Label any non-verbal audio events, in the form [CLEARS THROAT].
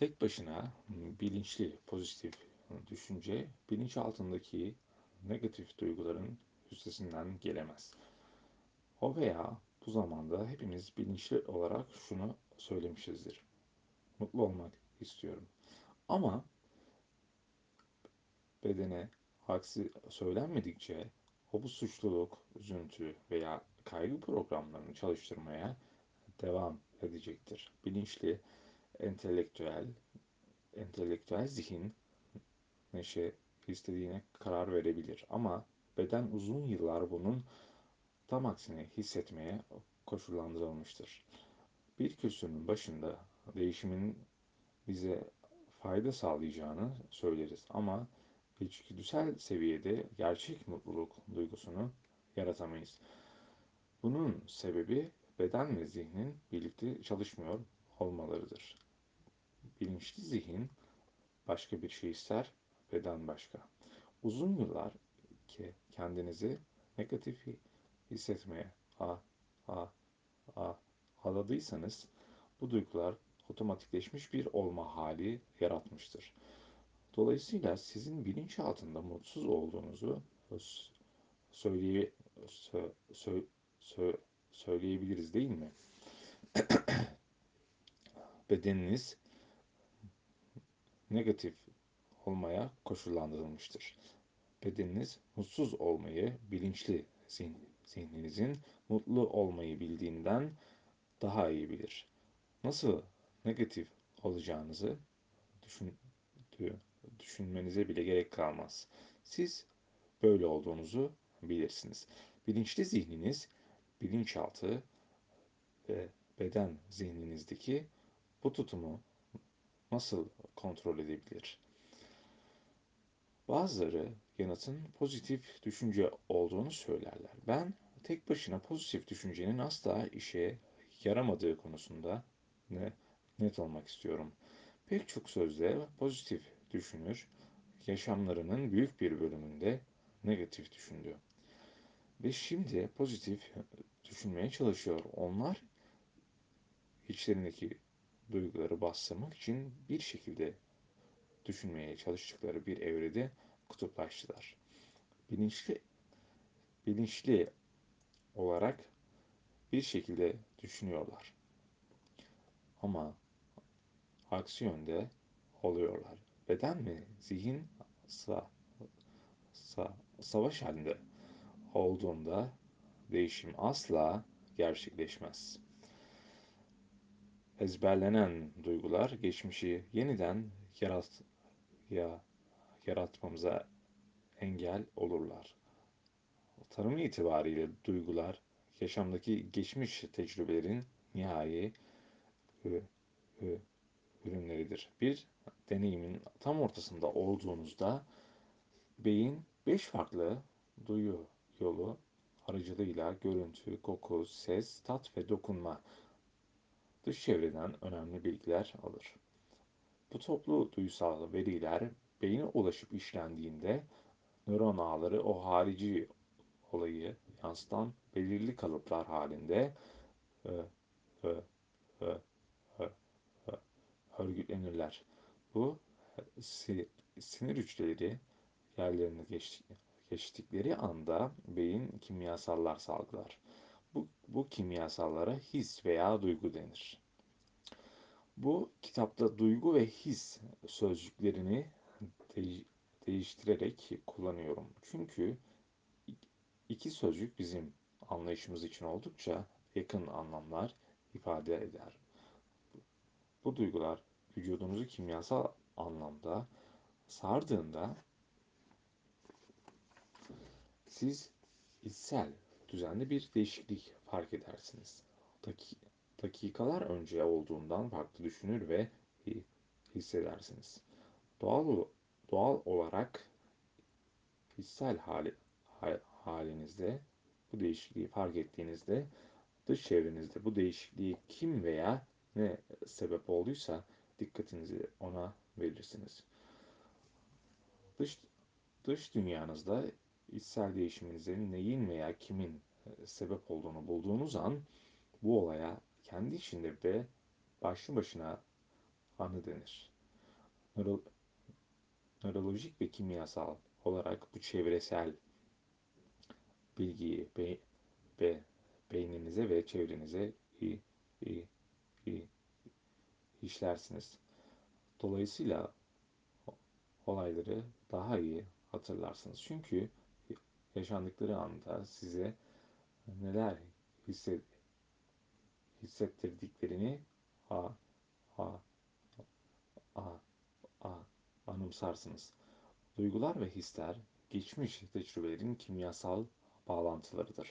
tek başına bilinçli, pozitif düşünce bilinçaltındaki negatif duyguların üstesinden gelemez. O veya bu zamanda hepimiz bilinçli olarak şunu söylemişizdir. Mutlu olmak istiyorum. Ama bedene aksi söylenmedikçe o bu suçluluk, üzüntü veya kaygı programlarını çalıştırmaya devam edecektir. Bilinçli, entelektüel, entelektüel zihin neşe istediğine karar verebilir. Ama beden uzun yıllar bunun tam aksine hissetmeye koşullandırılmıştır. Bir kürsünün başında değişimin bize fayda sağlayacağını söyleriz ama içgüdüsel seviyede gerçek mutluluk duygusunu yaratamayız. Bunun sebebi beden ve zihnin birlikte çalışmıyor olmalarıdır. Bilinçli zihin başka bir şey ister, beden başka. Uzun yıllar ki kendinizi negatif hissetmeye a a a aladıysanız bu duygular otomatikleşmiş bir olma hali yaratmıştır. Dolayısıyla sizin bilinçaltında mutsuz olduğunuzu söyleye, sö, sö, sö, söyleyebiliriz değil mi? [CLEARS THROAT] Bedeniniz negatif olmaya koşullandırılmıştır. Bedeniniz mutsuz olmayı bilinçli zihninizin mutlu olmayı bildiğinden daha iyi bilir. Nasıl negatif olacağınızı düşün, düşünmenize bile gerek kalmaz. Siz böyle olduğunuzu bilirsiniz. Bilinçli zihniniz, bilinçaltı ve beden zihninizdeki bu tutumu nasıl kontrol edebilir? Bazıları yanıtın pozitif düşünce olduğunu söylerler. Ben tek başına pozitif düşüncenin asla işe yaramadığı konusunda ne, net olmak istiyorum. Pek çok sözde pozitif düşünür, yaşamlarının büyük bir bölümünde negatif düşündü. Ve şimdi pozitif düşünmeye çalışıyor. Onlar içlerindeki duyguları bastırmak için bir şekilde düşünmeye çalıştıkları bir evrede kutuplaştılar. Bilinçli bilinçli olarak bir şekilde düşünüyorlar. Ama aksi yönde oluyorlar. Beden mi, zihin sa, sa, savaş halinde olduğunda değişim asla gerçekleşmez. Ezberlenen duygular geçmişi yeniden yarat, ya, yaratmamıza engel olurlar. Tanım itibariyle duygular yaşamdaki geçmiş tecrübelerin nihai ürünleridir. Bir deneyimin tam ortasında olduğunuzda beyin beş farklı duyu yolu aracılığıyla görüntü, koku, ses, tat ve dokunma dış çevreden önemli bilgiler alır. Bu toplu duysal veriler beyine ulaşıp işlendiğinde nöron ağları o harici olayı yansıtan belirli kalıplar halinde e, e, örgütlenirler. Bu sinir hücreleri yerlerine geçtikleri anda beyin kimyasallar salgılar. Bu, kimyasallara his veya duygu denir. Bu kitapta duygu ve his sözcüklerini de değiştirerek kullanıyorum. Çünkü iki sözcük bizim anlayışımız için oldukça yakın anlamlar ifade eder. Bu duygular vücudunuzu kimyasal anlamda sardığında siz içsel düzenli bir değişiklik fark edersiniz. dakikalar önce olduğundan farklı düşünür ve hissedersiniz. Doğal doğal olarak hissel hali, halinizde bu değişikliği fark ettiğinizde dış çevrenizde bu değişikliği kim veya ne sebep olduysa dikkatinizi ona verirsiniz. Dış, dış dünyanızda içsel değişiminizin neyin veya kimin e, sebep olduğunu bulduğunuz an bu olaya kendi içinde ve başlı başına anı denir. Nöro, nörolojik ve kimyasal olarak bu çevresel bilgiyi be, be, beyninize ve çevrenize i, i, i, işlersiniz. Dolayısıyla olayları daha iyi hatırlarsınız. Çünkü yaşandıkları anda size neler hisset, hissettirdiklerini a, a, a, a, anımsarsınız. Duygular ve hisler geçmiş tecrübelerin kimyasal bağlantılarıdır.